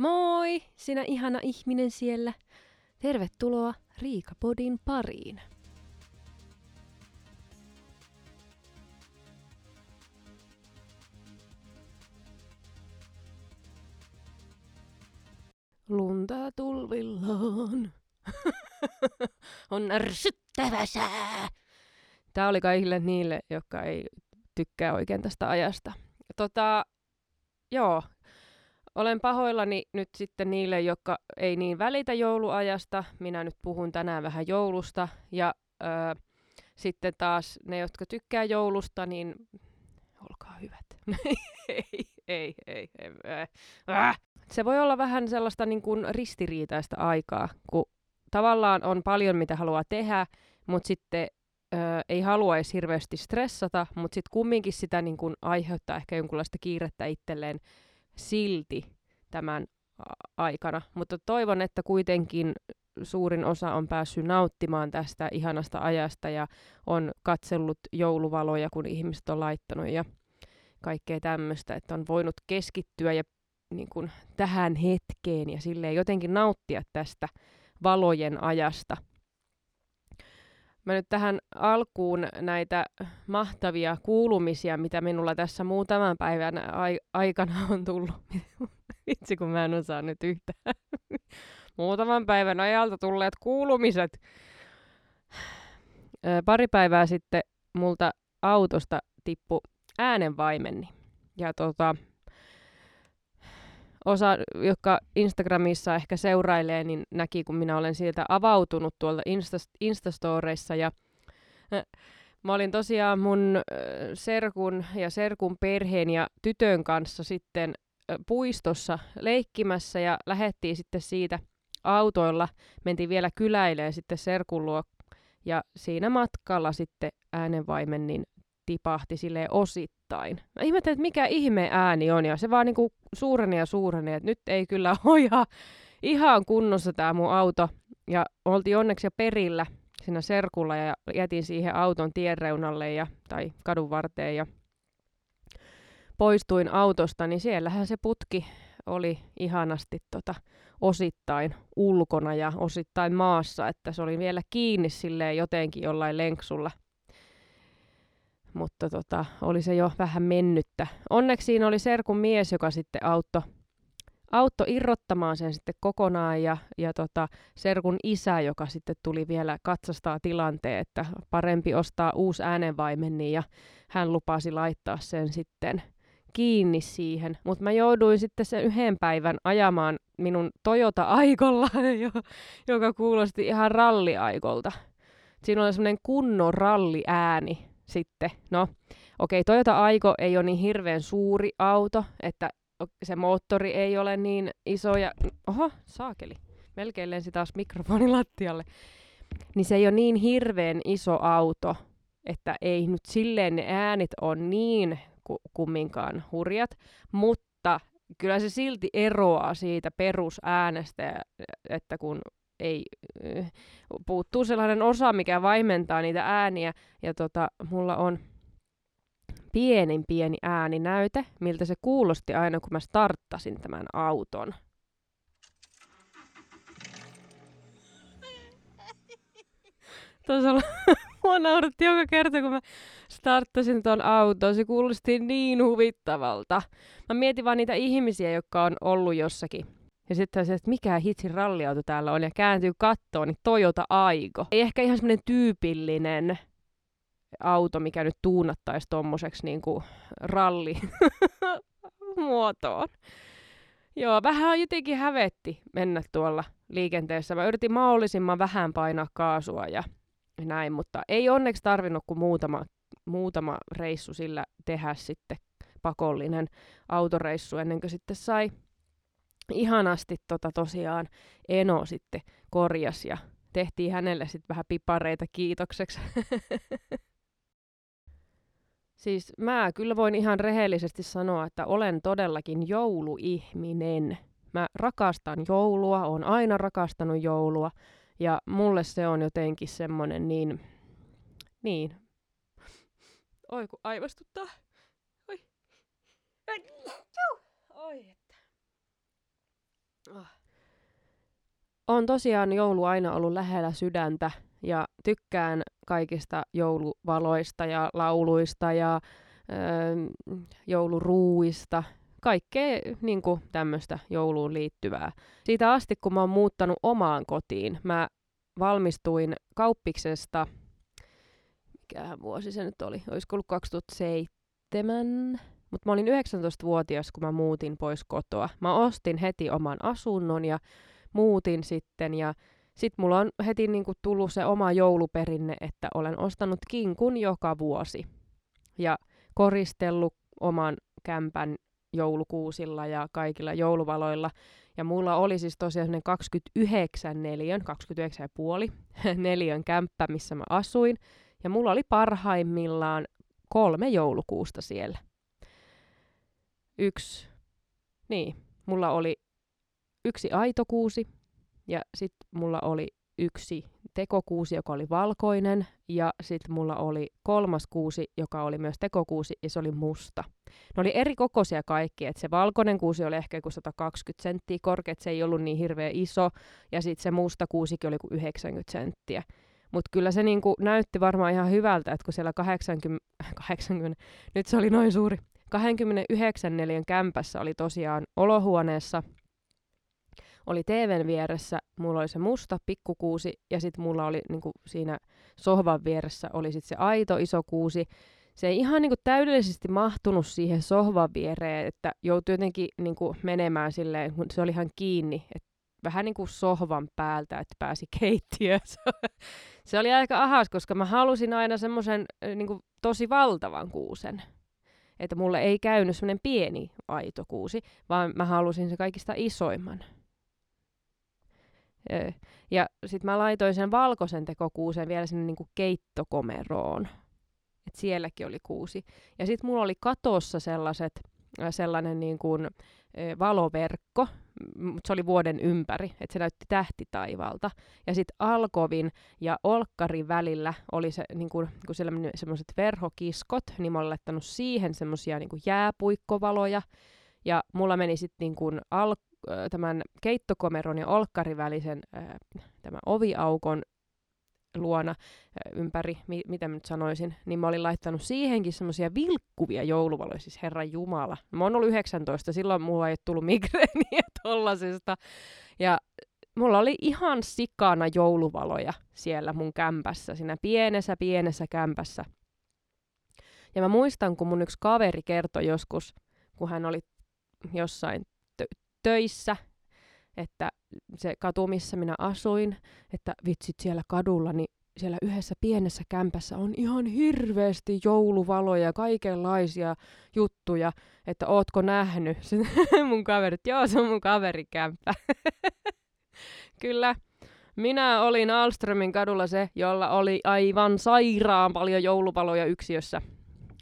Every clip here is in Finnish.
Moi, sinä ihana ihminen siellä. Tervetuloa Riikapodin pariin. Lunta tulvillaan. On ärsyttävä sää. Tää oli kaikille niille, jotka ei tykkää oikein tästä ajasta. Tota, joo, olen pahoillani nyt sitten niille, jotka ei niin välitä jouluajasta. Minä nyt puhun tänään vähän joulusta. Ja öö, sitten taas ne, jotka tykkää joulusta, niin olkaa hyvät. ei, ei, ei, ei. Äh. Se voi olla vähän sellaista niin kuin ristiriitaista aikaa, kun tavallaan on paljon, mitä haluaa tehdä, mutta sitten öö, ei haluaisi hirveästi stressata, mutta sitten kumminkin sitä niin kuin aiheuttaa ehkä jonkunlaista kiirettä itselleen silti tämän aikana. Mutta toivon, että kuitenkin suurin osa on päässyt nauttimaan tästä ihanasta ajasta ja on katsellut jouluvaloja, kun ihmiset on laittanut ja kaikkea tämmöistä, että on voinut keskittyä ja niin kuin, tähän hetkeen ja silleen jotenkin nauttia tästä valojen ajasta – Mä nyt tähän alkuun näitä mahtavia kuulumisia, mitä minulla tässä muutaman päivän ai- aikana on tullut. Vitsi, kun mä en osaa nyt yhtään. muutaman päivän ajalta tulleet kuulumiset. Pari päivää sitten multa autosta tippu äänenvaimeni. Ja tota, osa, jotka Instagramissa ehkä seurailee, niin näki, kun minä olen sieltä avautunut tuolta Insta- Instastoreissa ja Mä olin tosiaan mun serkun ja serkun perheen ja tytön kanssa sitten puistossa leikkimässä ja lähettiin sitten siitä autoilla. Mentiin vielä kyläileen sitten serkun luo ja siinä matkalla sitten äänenvaimen niin tipahti sille osittain. Mä ihmettelin, että mikä ihme ääni on, ja se vaan niinku suureni ja suureni, että nyt ei kyllä ole ihan, ihan kunnossa tämä mun auto. Ja oltiin onneksi jo perillä siinä serkulla ja jätin siihen auton tienreunalle ja, tai kadun varteen ja poistuin autosta, niin siellähän se putki oli ihanasti tota, osittain ulkona ja osittain maassa, että se oli vielä kiinni silleen jotenkin jollain lenksulla mutta tota, oli se jo vähän mennyttä. Onneksi siinä oli serkun mies, joka sitten auttoi auttoi irrottamaan sen sitten kokonaan ja, ja tota, serkun isä, joka sitten tuli vielä katsastaa tilanteen, että parempi ostaa uusi äänenvaimen niin ja hän lupasi laittaa sen sitten kiinni siihen. Mutta mä jouduin sitten sen yhden päivän ajamaan minun Toyota-aikolla, joka kuulosti ihan ralliaikolta. Siinä oli semmoinen kunnon ralliääni sitten. No, okei, okay, Toyota Aiko ei ole niin hirveän suuri auto, että se moottori ei ole niin iso ja... Oho, saakeli. Melkein lensi taas mikrofoni lattialle. Niin se ei ole niin hirveän iso auto, että ei nyt silleen ne äänit on niin ku- kumminkaan hurjat, mutta kyllä se silti eroaa siitä perusäänestä, että kun ei, puuttuu sellainen osa, mikä vaimentaa niitä ääniä. Ja tota, mulla on pienin pieni ääninäyte, miltä se kuulosti aina, kun mä starttasin tämän auton. Tuossa mua nauratti joka kerta, kun mä starttasin ton auton. Se kuulosti niin huvittavalta. Mä mietin vaan niitä ihmisiä, jotka on ollut jossakin ja sitten se, että mikä hitsin ralliauto täällä on, ja kääntyy kattoon, niin Toyota Aigo. Ei ehkä ihan semmoinen tyypillinen auto, mikä nyt tuunattaisi tommoseksi niin kuin ralli muotoon. Joo, vähän jotenkin hävetti mennä tuolla liikenteessä. Mä yritin mahdollisimman vähän painaa kaasua ja näin, mutta ei onneksi tarvinnut kuin muutama, muutama reissu sillä tehdä sitten pakollinen autoreissu ennen kuin sitten sai ihanasti tota tosiaan Eno sitten korjas ja tehtiin hänelle sitten vähän pipareita kiitokseksi. siis mä kyllä voin ihan rehellisesti sanoa, että olen todellakin jouluihminen. Mä rakastan joulua, on aina rakastanut joulua ja mulle se on jotenkin semmonen niin, niin, oi kun aivastuttaa. Oi. Oi. On tosiaan joulu aina ollut lähellä sydäntä ja tykkään kaikista jouluvaloista ja lauluista ja öö, jouluruuista. Kaikkea niin tämmöistä jouluun liittyvää. Siitä asti, kun mä oon muuttanut omaan kotiin, mä valmistuin kauppiksesta, mikähän vuosi se nyt oli, olisiko ollut 2007, mutta mä olin 19-vuotias, kun mä muutin pois kotoa. Mä ostin heti oman asunnon ja muutin sitten ja sit mulla on heti niinku tullut se oma jouluperinne, että olen ostanut kinkun joka vuosi ja koristellut oman kämpän joulukuusilla ja kaikilla jouluvaloilla. Ja mulla oli siis tosiaan 29 neliön, 29,5 neliön kämppä, missä mä asuin. Ja mulla oli parhaimmillaan kolme joulukuusta siellä. Yksi, niin, mulla oli yksi aitokuusi ja sitten mulla oli yksi tekokuusi, joka oli valkoinen, ja sitten mulla oli kolmas kuusi, joka oli myös tekokuusi, ja se oli musta. Ne oli eri kokoisia kaikki, että se valkoinen kuusi oli ehkä joku 120 senttiä korkea, se ei ollut niin hirveä iso, ja sitten se musta kuusikin oli kuin 90 senttiä. Mutta kyllä se niinku näytti varmaan ihan hyvältä, että kun siellä 80, 80, nyt se oli noin suuri, 29 neliön kämpässä oli tosiaan olohuoneessa – oli TVn vieressä, mulla oli se musta pikkukuusi ja sitten mulla oli niinku, siinä sohvan vieressä oli sit se aito iso kuusi. Se ei ihan niinku, täydellisesti mahtunut siihen sohvan viereen, että joutui jotenkin niinku, menemään silleen, kun se oli ihan kiinni, et vähän niin kuin sohvan päältä, että pääsi keittiöön. se oli aika ahas, koska mä halusin aina semmoisen niin tosi valtavan kuusen. Että mulle ei käynyt semmoinen pieni aito kuusi, vaan mä halusin se kaikista isoimman. Ja sitten mä laitoin sen valkoisen tekokuusen vielä sinne niinku keittokomeroon. Et sielläkin oli kuusi. Ja sitten mulla oli katossa sellaiset, sellainen niin kuin, valoverkko, mutta se oli vuoden ympäri, että se näytti tähtitaivalta. Ja sitten alkovin ja olkkarin välillä oli se, niin kuin, kun semmoiset verhokiskot, niin mä olin laittanut siihen semmoisia niin jääpuikkovaloja. Ja mulla meni sitten niin al- tämän keittokomeron ja olkkarin välisen tämän oviaukon luona ympäri, mi- mitä mä nyt sanoisin, niin mä olin laittanut siihenkin semmoisia vilkkuvia jouluvaloja, siis Herran Jumala. Mä oon ollut 19, silloin mulla ei tullut migreeniä tollasesta. Ja mulla oli ihan sikana jouluvaloja siellä mun kämpässä, siinä pienessä pienessä kämpässä. Ja mä muistan, kun mun yksi kaveri kertoi joskus, kun hän oli jossain töissä, että se katu, missä minä asuin, että vitsit siellä kadulla, niin siellä yhdessä pienessä kämpässä on ihan hirveästi jouluvaloja ja kaikenlaisia juttuja, että ootko nähnyt? mun kaverit, joo se on mun kaverikämppä. Kyllä, minä olin Alströmin kadulla se, jolla oli aivan sairaan paljon jouluvaloja yksiössä.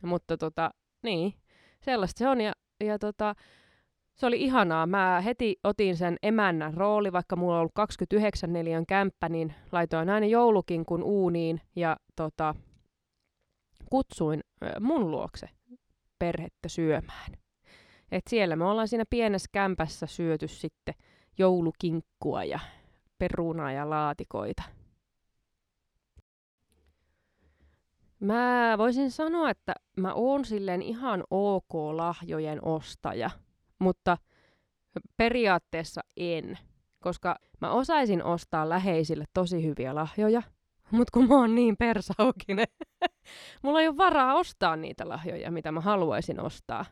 Mutta tota, niin, sellaista se on. Ja, ja tota, se oli ihanaa. Mä heti otin sen emännän rooli, vaikka mulla on ollut 29 neliön kämppä, niin laitoin aina joulukinkun uuniin ja tota, kutsuin mun luokse perhettä syömään. Et siellä me ollaan siinä pienessä kämpässä syöty sitten joulukinkkua ja perunaa ja laatikoita. Mä voisin sanoa, että mä oon silleen ihan ok lahjojen ostaja – mutta periaatteessa en, koska mä osaisin ostaa läheisille tosi hyviä lahjoja, mutta kun mä oon niin persaukinen, mulla ei ole varaa ostaa niitä lahjoja, mitä mä haluaisin ostaa.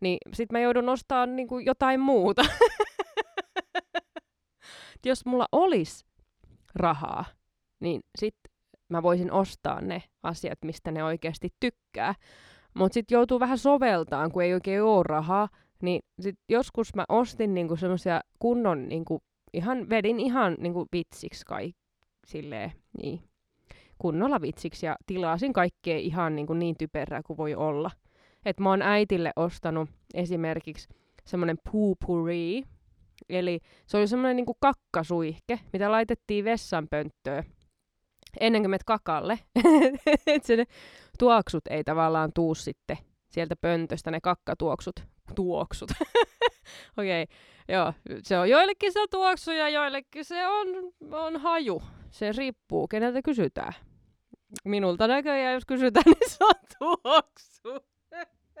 Niin sit mä joudun ostamaan niinku jotain muuta. Jos mulla olisi rahaa, niin sit mä voisin ostaa ne asiat, mistä ne oikeasti tykkää. Mutta sitten joutuu vähän soveltaan, kun ei oikein ole rahaa, niin sit joskus mä ostin niinku semmoisia kunnon, niinku, ihan, vedin ihan niinku vitsiksi kai, silleen, niin, kunnolla vitsiksi ja tilasin kaikkea ihan niinku niin typerää kuin voi olla. Et mä oon äitille ostanut esimerkiksi semmoinen poopuri, eli se oli semmoinen niinku kakkasuihke, mitä laitettiin vessanpönttöön ennen kuin menet kakalle. että se tuoksut ei tavallaan tuu sitten sieltä pöntöstä, ne kakkatuoksut tuoksut. Okei, okay, joo. Se on joillekin se on tuoksu ja joillekin se on, on haju. Se riippuu, keneltä kysytään. Minulta näköjään, jos kysytään, niin se on tuoksu.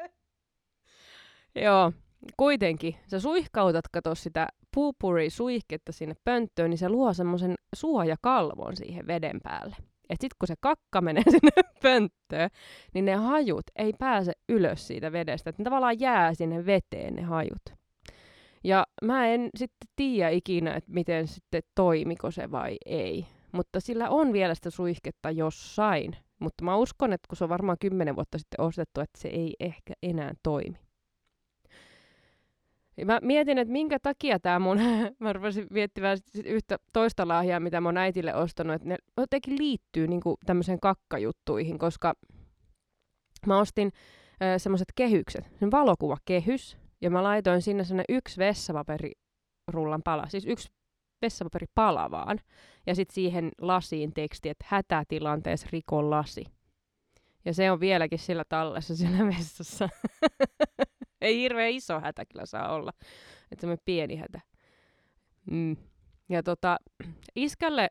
joo, kuitenkin. Sä suihkautat, kato sitä puupuri-suihketta sinne pönttöön, niin se luo semmoisen suojakalvon siihen veden päälle. Et sit kun se kakka menee sinne pönttöön, niin ne hajut ei pääse ylös siitä vedestä. Et ne tavallaan jää sinne veteen ne hajut. Ja mä en sitten tiedä ikinä, että miten sitten toimiko se vai ei. Mutta sillä on vielä sitä suihketta jossain. Mutta mä uskon, että kun se on varmaan kymmenen vuotta sitten ostettu, että se ei ehkä enää toimi. Mä mietin, että minkä takia tämä mun, mä rupesin miettimään yhtä toista lahjaa, mitä oon äitille ostanut, että ne jotenkin liittyy niinku tämmöiseen kakkajuttuihin, koska mä ostin semmoiset kehykset, sen valokuvakehys, ja mä laitoin sinne sinne yksi vessapaperirullan pala, siis yksi vessapaperi vaan, ja sitten siihen lasiin teksti, että hätätilanteessa rikon lasi. Ja se on vieläkin sillä tallessa siellä vessassa. Ei hirveän iso hätä kyllä saa olla. Että semmoinen pieni hätä. Mm. Ja tota, iskälle,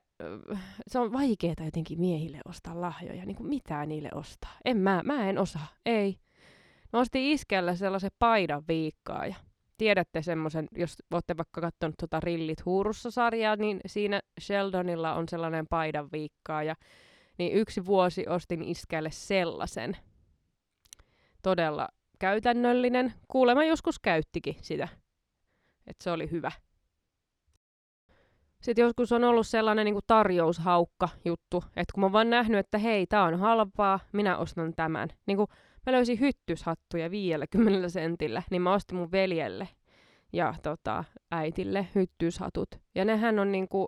se on vaikeaa jotenkin miehille ostaa lahjoja, niin kuin mitä niille ostaa. En mä, mä en osaa, ei. Mä ostin iskälle sellaisen paidan viikkaa ja tiedätte semmoisen, jos olette vaikka katsonut tota Rillit huurussa-sarjaa, niin siinä Sheldonilla on sellainen paidan viikkaa ja niin yksi vuosi ostin iskälle sellaisen. Todella käytännöllinen. Kuulemma joskus käyttikin sitä. Että se oli hyvä. Sitten joskus on ollut sellainen niin kuin tarjoushaukka juttu, että kun mä oon vaan nähnyt, että hei, tää on halpaa, minä ostan tämän. Niin kuin mä löysin hyttyshattuja 50 sentillä, niin mä ostin mun veljelle ja tota, äitille hyttyshatut. Ja nehän on niin kuin,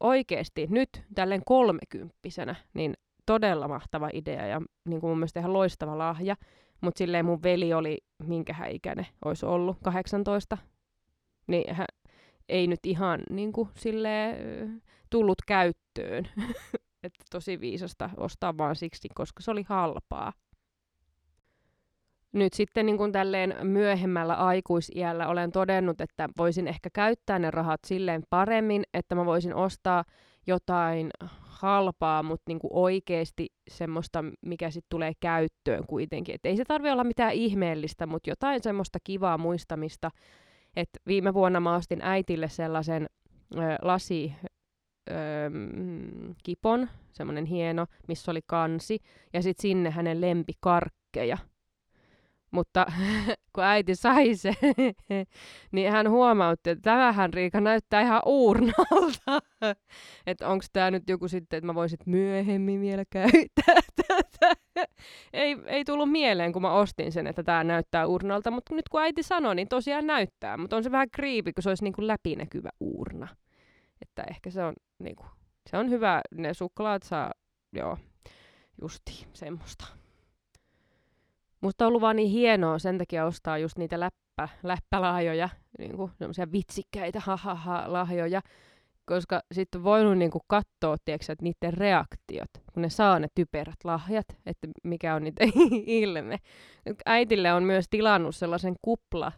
oikeasti nyt tälleen kolmekymppisenä, niin todella mahtava idea ja niin kuin mun mielestä ihan loistava lahja. Mutta silleen mun veli oli, minkä hän ikäinen olisi ollut, 18. Niin hän ei nyt ihan niin kuin, silleen, tullut käyttöön. että tosi viisasta ostaa vaan siksi, koska se oli halpaa. Nyt sitten niin kuin tälleen myöhemmällä aikuisiällä olen todennut, että voisin ehkä käyttää ne rahat silleen paremmin, että mä voisin ostaa jotain halpaa, mutta niinku oikeasti semmoista, mikä sitten tulee käyttöön kuitenkin. Et ei se tarvi olla mitään ihmeellistä, mutta jotain semmoista kivaa muistamista. Et viime vuonna mä ostin äitille sellaisen ö, lasi ö, kipon, semmoinen hieno, missä oli kansi, ja sitten sinne hänen lempikarkkeja. Mutta kun äiti sai se, niin hän huomautti, että tämähän Riika näyttää ihan uurnalta. että onko tämä nyt joku sitten, että mä voisin myöhemmin vielä käyttää tätä. ei, ei tullut mieleen, kun mä ostin sen, että tämä näyttää uurnalta. Mutta nyt kun äiti sanoi, niin tosiaan näyttää. Mutta on se vähän kriipi, kun se olisi niin kuin läpinäkyvä uurna. Että ehkä se on, niin kuin, se on hyvä. Ne suklaat saa, joo, justi semmoista. Musta on ollut vaan niin hienoa sen takia ostaa just niitä läppä, läppälahjoja, niin kuin semmoisia vitsikkäitä ha lahjoja, koska sitten on voinut niin kuin katsoa, tiedätkö, että niiden reaktiot, kun ne saa ne typerät lahjat, että mikä on niiden ilme. Äitille on myös tilannut sellaisen kupla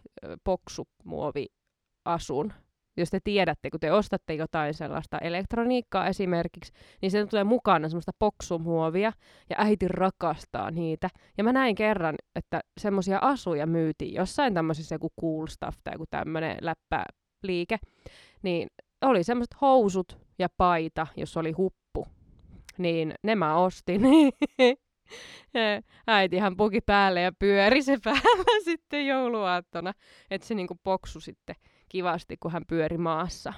poksumuovi-asun, jos te tiedätte, kun te ostatte jotain sellaista elektroniikkaa esimerkiksi, niin sen tulee mukana semmoista poksumuovia, ja äiti rakastaa niitä. Ja mä näin kerran, että semmoisia asuja myytiin jossain tämmöisessä joku cool stuff tai joku tämmöinen läppäliike, niin oli semmoiset housut ja paita, jos oli huppu. Niin ne mä ostin. Äitihän puki päälle ja pyöri se päällä sitten jouluaattona, että se niinku poksu sitten kivasti, kun hän pyöri maassa.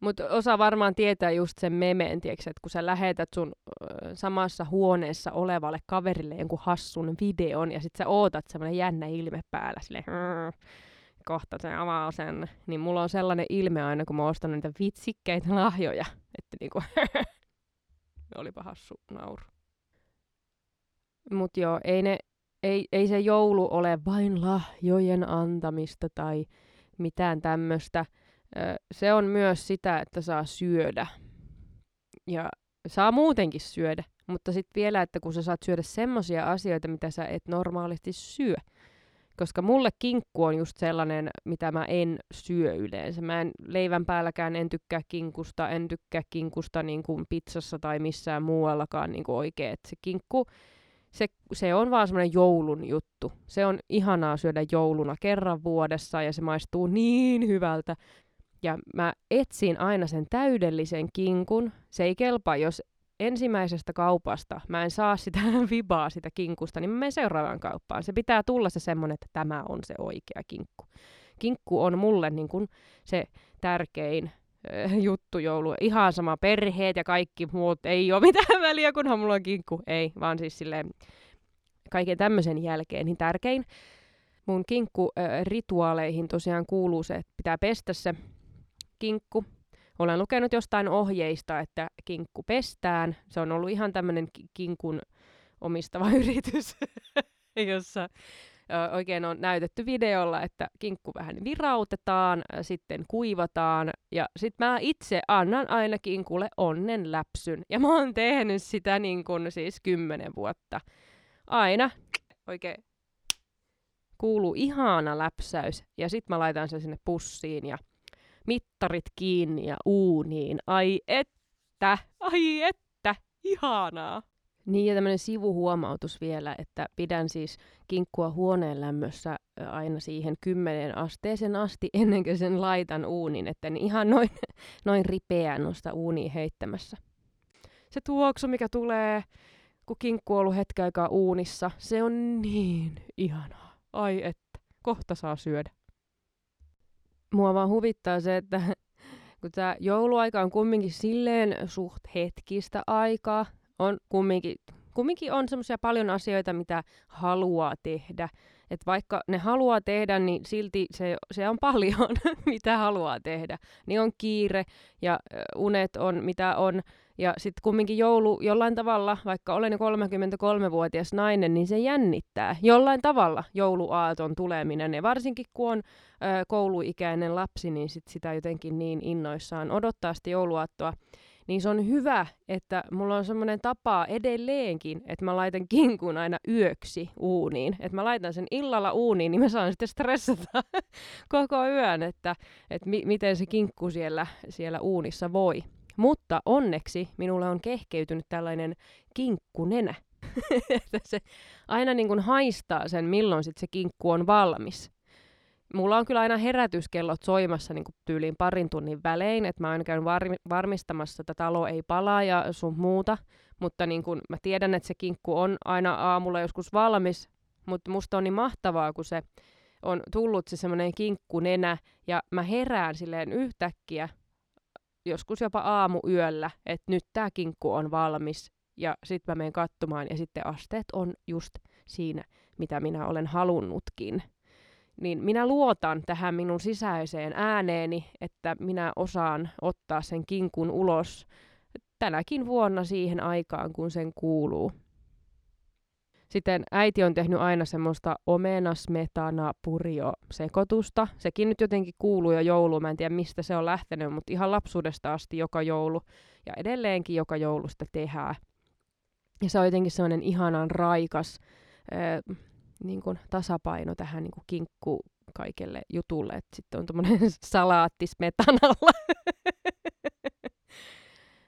Mutta osa varmaan tietää just sen memeen, tiiäks, että kun sä lähetät sun samassa huoneessa olevalle kaverille jonkun hassun videon ja sit sä ootat semmoinen jännä ilme päällä, sille kohta se avaa sen, niin mulla on sellainen ilme aina, kun mä ostan niitä vitsikkeitä lahjoja, että niinku olipa hassu nauru. Mut joo, ei ne ei, ei se joulu ole vain lahjojen antamista tai mitään tämmöistä. Se on myös sitä, että saa syödä. Ja saa muutenkin syödä. Mutta sitten vielä, että kun sä saat syödä semmoisia asioita, mitä sä et normaalisti syö. koska mulle kinkku on just sellainen, mitä mä en syö yleensä. Mä en leivän päälläkään en tykkää kinkusta, en tykkää kinkusta niin kuin pizzassa tai missään muuallakaan niin kuin oikein. Et se kinkku, se, se on vaan semmoinen joulun juttu. Se on ihanaa syödä jouluna kerran vuodessa ja se maistuu niin hyvältä. Ja mä etsin aina sen täydellisen kinkun. Se ei kelpaa, jos ensimmäisestä kaupasta mä en saa sitä vibaa sitä kinkusta, niin mä menen seuraavaan kauppaan. Se pitää tulla se semmoinen, että tämä on se oikea kinkku. Kinkku on mulle niin kuin se tärkein juttu joulu. Ihan sama perheet ja kaikki muut. Ei ole mitään väliä, kunhan mulla on kinkku. Ei, vaan siis silleen kaiken tämmöisen jälkeen niin tärkein. Mun kinkku-rituaaleihin tosiaan kuuluu se, että pitää pestä se kinkku olen lukenut jostain ohjeista, että kinkku pestään. Se on ollut ihan tämmöinen kinkun omistava yritys, jossa oikein on näytetty videolla, että kinkku vähän virautetaan, sitten kuivataan ja sitten mä itse annan aina kinkulle onnen läpsyn. Ja mä oon tehnyt sitä niin kuin siis kymmenen vuotta. Aina oikein kuuluu ihana läpsäys ja sitten mä laitan sen sinne pussiin ja mittarit kiinni ja uuniin. Ai että, ai että, ihanaa. Niin ja tämmöinen sivuhuomautus vielä, että pidän siis kinkkua huoneen lämmössä aina siihen kymmenen asteeseen asti ennen kuin sen laitan uunin, että en ihan noin, noin ripeää nosta uuniin heittämässä. Se tuoksu, mikä tulee, kun kinkku on ollut hetken aikaa uunissa, se on niin ihanaa. Ai että, kohta saa syödä mua vaan huvittaa se, että kun tämä jouluaika on kumminkin silleen suht hetkistä aikaa, on kumminkin, kumminkin on semmoisia paljon asioita, mitä haluaa tehdä. Että vaikka ne haluaa tehdä, niin silti se, se on paljon, mitä haluaa tehdä. Niin on kiire ja unet on mitä on. Ja sitten kumminkin joulu jollain tavalla, vaikka olen jo 33-vuotias nainen, niin se jännittää jollain tavalla jouluaaton tuleminen. Ja varsinkin kun on ö, kouluikäinen lapsi, niin sit sitä jotenkin niin innoissaan odottaa sitä jouluaattoa. Niin se on hyvä, että mulla on semmoinen tapa edelleenkin, että mä laitan kinkun aina yöksi uuniin. Että mä laitan sen illalla uuniin, niin mä saan sitten stressata koko yön, että, että mi- miten se kinkku siellä, siellä uunissa voi. Mutta onneksi minulle on kehkeytynyt tällainen kinkkunenä. se aina niin kuin haistaa sen, milloin sit se kinkku on valmis. Mulla on kyllä aina herätyskellot soimassa niin tyyliin parin tunnin välein, että mä aina käyn var- varmistamassa, että talo ei palaa ja sun muuta. Mutta niin kuin mä tiedän, että se kinkku on aina aamulla joskus valmis, mutta musta on niin mahtavaa, kun se on tullut se semmoinen kinkkunenä ja mä herään silleen yhtäkkiä joskus jopa aamuyöllä, että nyt tämä kinkku on valmis ja sitten mä menen katsomaan ja sitten asteet on just siinä, mitä minä olen halunnutkin. Niin minä luotan tähän minun sisäiseen ääneeni, että minä osaan ottaa sen kinkun ulos tänäkin vuonna siihen aikaan, kun sen kuuluu. Sitten äiti on tehnyt aina semmoista omenasmetana purio sekoitusta. Sekin nyt jotenkin kuuluu jo jouluun. Mä en tiedä mistä se on lähtenyt, mutta ihan lapsuudesta asti joka joulu. Ja edelleenkin joka joulusta tehdään. Ja se on jotenkin semmoinen ihanan raikas äh, niin kuin tasapaino tähän niin kuin kinkku kaikelle jutulle. Että sitten on tuommoinen salaatti smetanalla.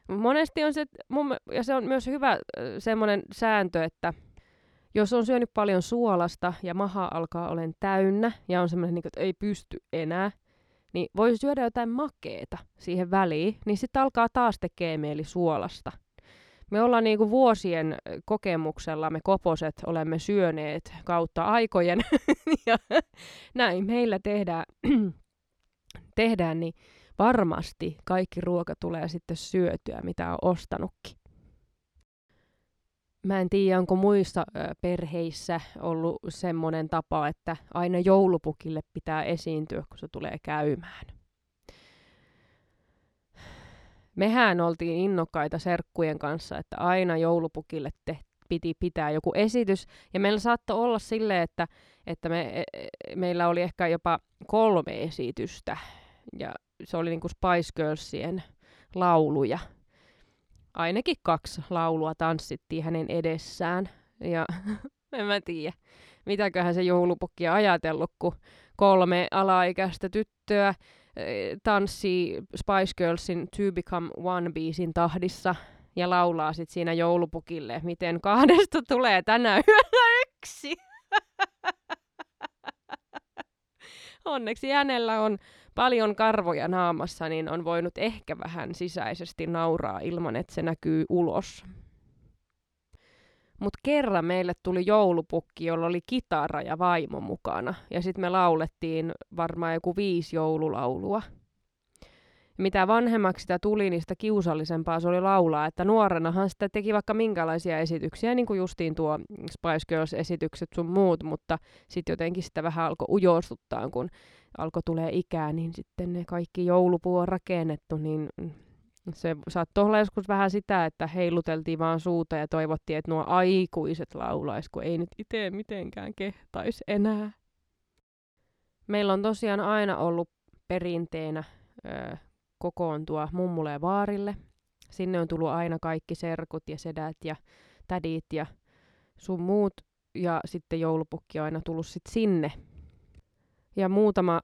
Monesti on se, mun, ja se on myös hyvä semmoinen sääntö, että jos on syönyt paljon suolasta ja maha alkaa olen täynnä ja on semmoinen, niin että ei pysty enää, niin voi syödä jotain makeeta siihen väliin, niin sitten alkaa taas tekee mieli suolasta. Me ollaan niin kuin vuosien kokemuksella, me koposet olemme syöneet kautta aikojen ja näin meillä tehdään, tehdään, niin varmasti kaikki ruoka tulee sitten syötyä, mitä on ostanutkin. Mä en tiedä, onko muissa perheissä ollut semmoinen tapa, että aina joulupukille pitää esiintyä, kun se tulee käymään. Mehän oltiin innokkaita serkkujen kanssa, että aina joulupukille te, piti pitää joku esitys. Ja meillä saattoi olla silleen, että, että me, e, e, meillä oli ehkä jopa kolme esitystä. Ja se oli niin kuin Spice Girlsien lauluja ainakin kaksi laulua tanssittiin hänen edessään. Ja en mä tiedä. mitäköhän se joulupukki ajatellut, kun kolme alaikäistä tyttöä tanssii Spice Girlsin To Become One biisin tahdissa ja laulaa sit siinä joulupukille, miten kahdesta tulee tänä yönä yksi. Onneksi hänellä on paljon karvoja naamassa, niin on voinut ehkä vähän sisäisesti nauraa ilman, että se näkyy ulos. Mutta kerran meille tuli joulupukki, jolla oli kitara ja vaimo mukana. Ja sitten me laulettiin varmaan joku viisi joululaulua. Mitä vanhemmaksi sitä tuli, niin sitä kiusallisempaa se oli laulaa. Että nuorenahan sitä teki vaikka minkälaisia esityksiä, niin kuin justiin tuo Spice Girls-esitykset sun muut, mutta sitten jotenkin sitä vähän alkoi ujostuttaa, kun alkoi tulee ikää, niin sitten ne kaikki joulupuu on rakennettu, niin se saattoi olla joskus vähän sitä, että heiluteltiin vaan suuta ja toivottiin, että nuo aikuiset laulaisi, kun ei nyt itse mitenkään kehtaisi enää. Meillä on tosiaan aina ollut perinteenä ö, kokoontua mummulle ja vaarille. Sinne on tullut aina kaikki serkut ja sedät ja tädit ja sun muut. Ja sitten joulupukki on aina tullut sit sinne. Ja muutama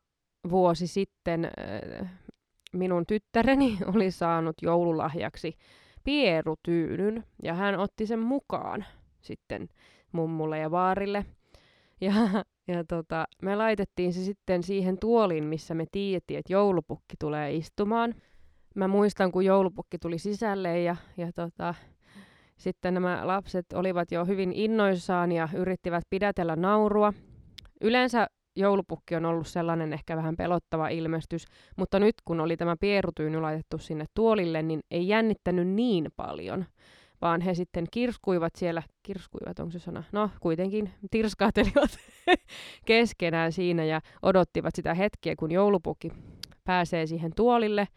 vuosi sitten ö, minun tyttäreni oli saanut joululahjaksi pierutyynyn ja hän otti sen mukaan sitten mummulle ja vaarille. Ja, ja tota, me laitettiin se sitten siihen tuoliin, missä me tiedettiin, että joulupukki tulee istumaan. Mä muistan, kun joulupukki tuli sisälle ja, ja tota, sitten nämä lapset olivat jo hyvin innoissaan ja yrittivät pidätellä naurua. Yleensä joulupukki on ollut sellainen ehkä vähän pelottava ilmestys, mutta nyt kun oli tämä pierutyyny laitettu sinne tuolille, niin ei jännittänyt niin paljon, vaan he sitten kirskuivat siellä, kirskuivat onko se sana? No kuitenkin tirskaatelivat keskenään siinä ja odottivat sitä hetkeä, kun joulupukki pääsee siihen tuolille.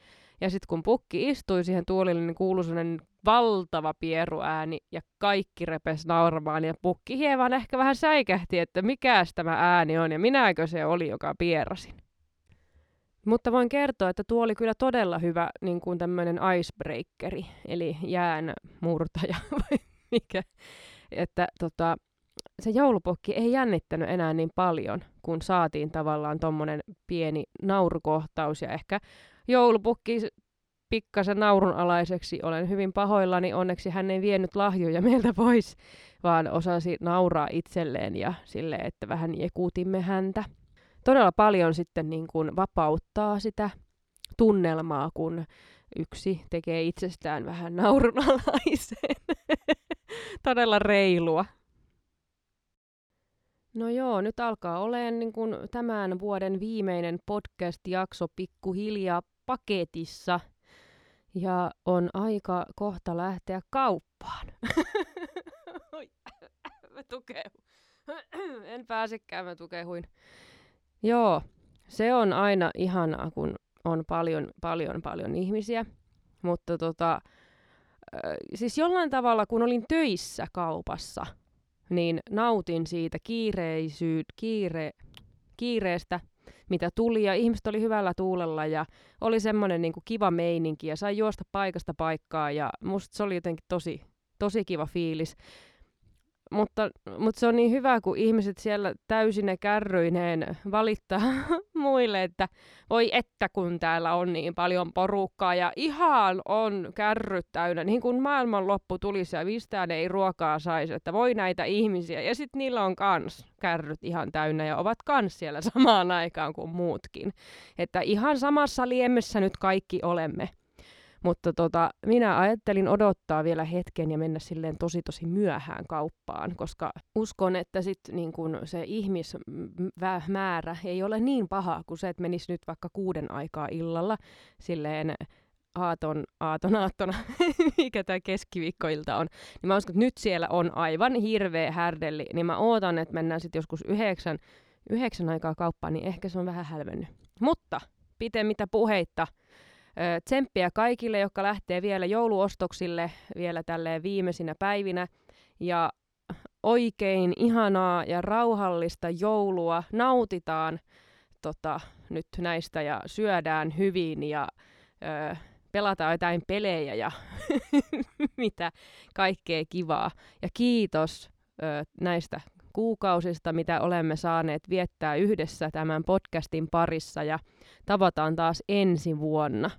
Ja sitten kun pukki istui siihen tuolille, niin kuului sellainen valtava pieruääni ja kaikki repes nauramaan ja pukki hieman ehkä vähän säikähti, että mikä tämä ääni on ja minäkö se oli, joka pierasin. Mutta voin kertoa, että tuo oli kyllä todella hyvä niin kuin tämmöinen icebreakeri, eli jään murtaja vai mikä. Että tota, se joulupukki ei jännittänyt enää niin paljon, kun saatiin tavallaan tommonen pieni naurukohtaus ja ehkä joulupukki pikkasen naurunalaiseksi. Olen hyvin pahoillani, onneksi hän ei vienyt lahjoja meiltä pois, vaan osasi nauraa itselleen ja sille, että vähän jekuutimme häntä. Todella paljon sitten niin kuin vapauttaa sitä tunnelmaa, kun yksi tekee itsestään vähän naurunalaisen. Todella reilua. No joo, nyt alkaa olemaan niin kuin tämän vuoden viimeinen podcast-jakso pikkuhiljaa paketissa – ja on aika kohta lähteä kauppaan. mä tukehun. en pääsekään, mä tukehuin. Joo, se on aina ihanaa, kun on paljon, paljon, paljon ihmisiä. Mutta tota, siis jollain tavalla, kun olin töissä kaupassa, niin nautin siitä kiireisyyt, kiire, kiireestä – mitä tuli ja ihmiset oli hyvällä tuulella ja oli semmoinen niin kuin kiva meininki ja sai juosta paikasta paikkaa ja musta se oli jotenkin tosi, tosi kiva fiilis. Mutta, mutta se on niin hyvä, kun ihmiset siellä täysine kärryineen valittaa muille, että voi että kun täällä on niin paljon porukkaa ja ihan on kärryt täynnä, niin kuin maailmanloppu tulisi ja mistään ei ruokaa saisi, että voi näitä ihmisiä. Ja sitten niillä on kans kärryt ihan täynnä ja ovat kans siellä samaan aikaan kuin muutkin. Että ihan samassa liemessä nyt kaikki olemme. Mutta tota, minä ajattelin odottaa vielä hetken ja mennä silleen tosi tosi myöhään kauppaan, koska uskon, että sit niin kun se ihmismäärä ei ole niin paha kuin se, että menisi nyt vaikka kuuden aikaa illalla silleen aaton, aaton aattona, mikä tämä keskiviikkoilta on, niin mä uskon, että nyt siellä on aivan hirveä härdelli, niin mä ootan, että mennään sitten joskus yhdeksän, yhdeksän aikaa kauppaan, niin ehkä se on vähän hälvennyt. Mutta pitemmittä puheitta, tsemppiä kaikille, jotka lähtee vielä jouluostoksille vielä tälleen viimeisinä päivinä. Ja oikein ihanaa ja rauhallista joulua. Nautitaan tota, nyt näistä ja syödään hyvin ja ö, pelataan jotain pelejä ja mitä kaikkea kivaa. Ja kiitos ö, näistä kuukausista, mitä olemme saaneet viettää yhdessä tämän podcastin parissa ja tavataan taas ensi vuonna.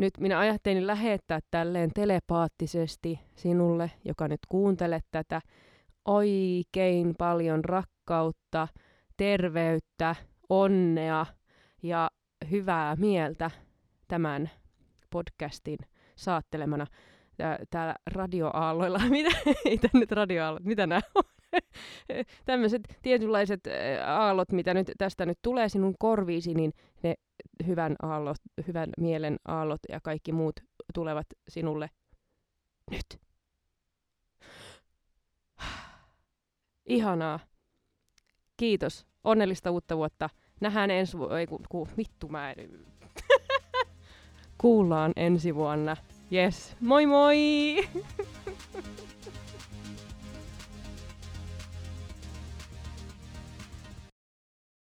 Nyt minä ajattelin lähettää tälleen telepaattisesti sinulle, joka nyt kuuntelet tätä, oikein paljon rakkautta, terveyttä, onnea ja hyvää mieltä tämän podcastin saattelemana täällä radioaalloilla. Mitä, ei nyt radioaallot, mitä nämä on? Tämmöiset tietynlaiset aallot, mitä nyt tästä nyt tulee sinun korviisi, niin ne hyvän, aallot, hyvän mielen aallot ja kaikki muut tulevat sinulle nyt. Ihanaa. Kiitos. Onnellista uutta vuotta. Nähdään ensi vuonna. Ei, ku, ku, vittu mä en... Kuullaan ensi vuonna. Yes. Moi moi!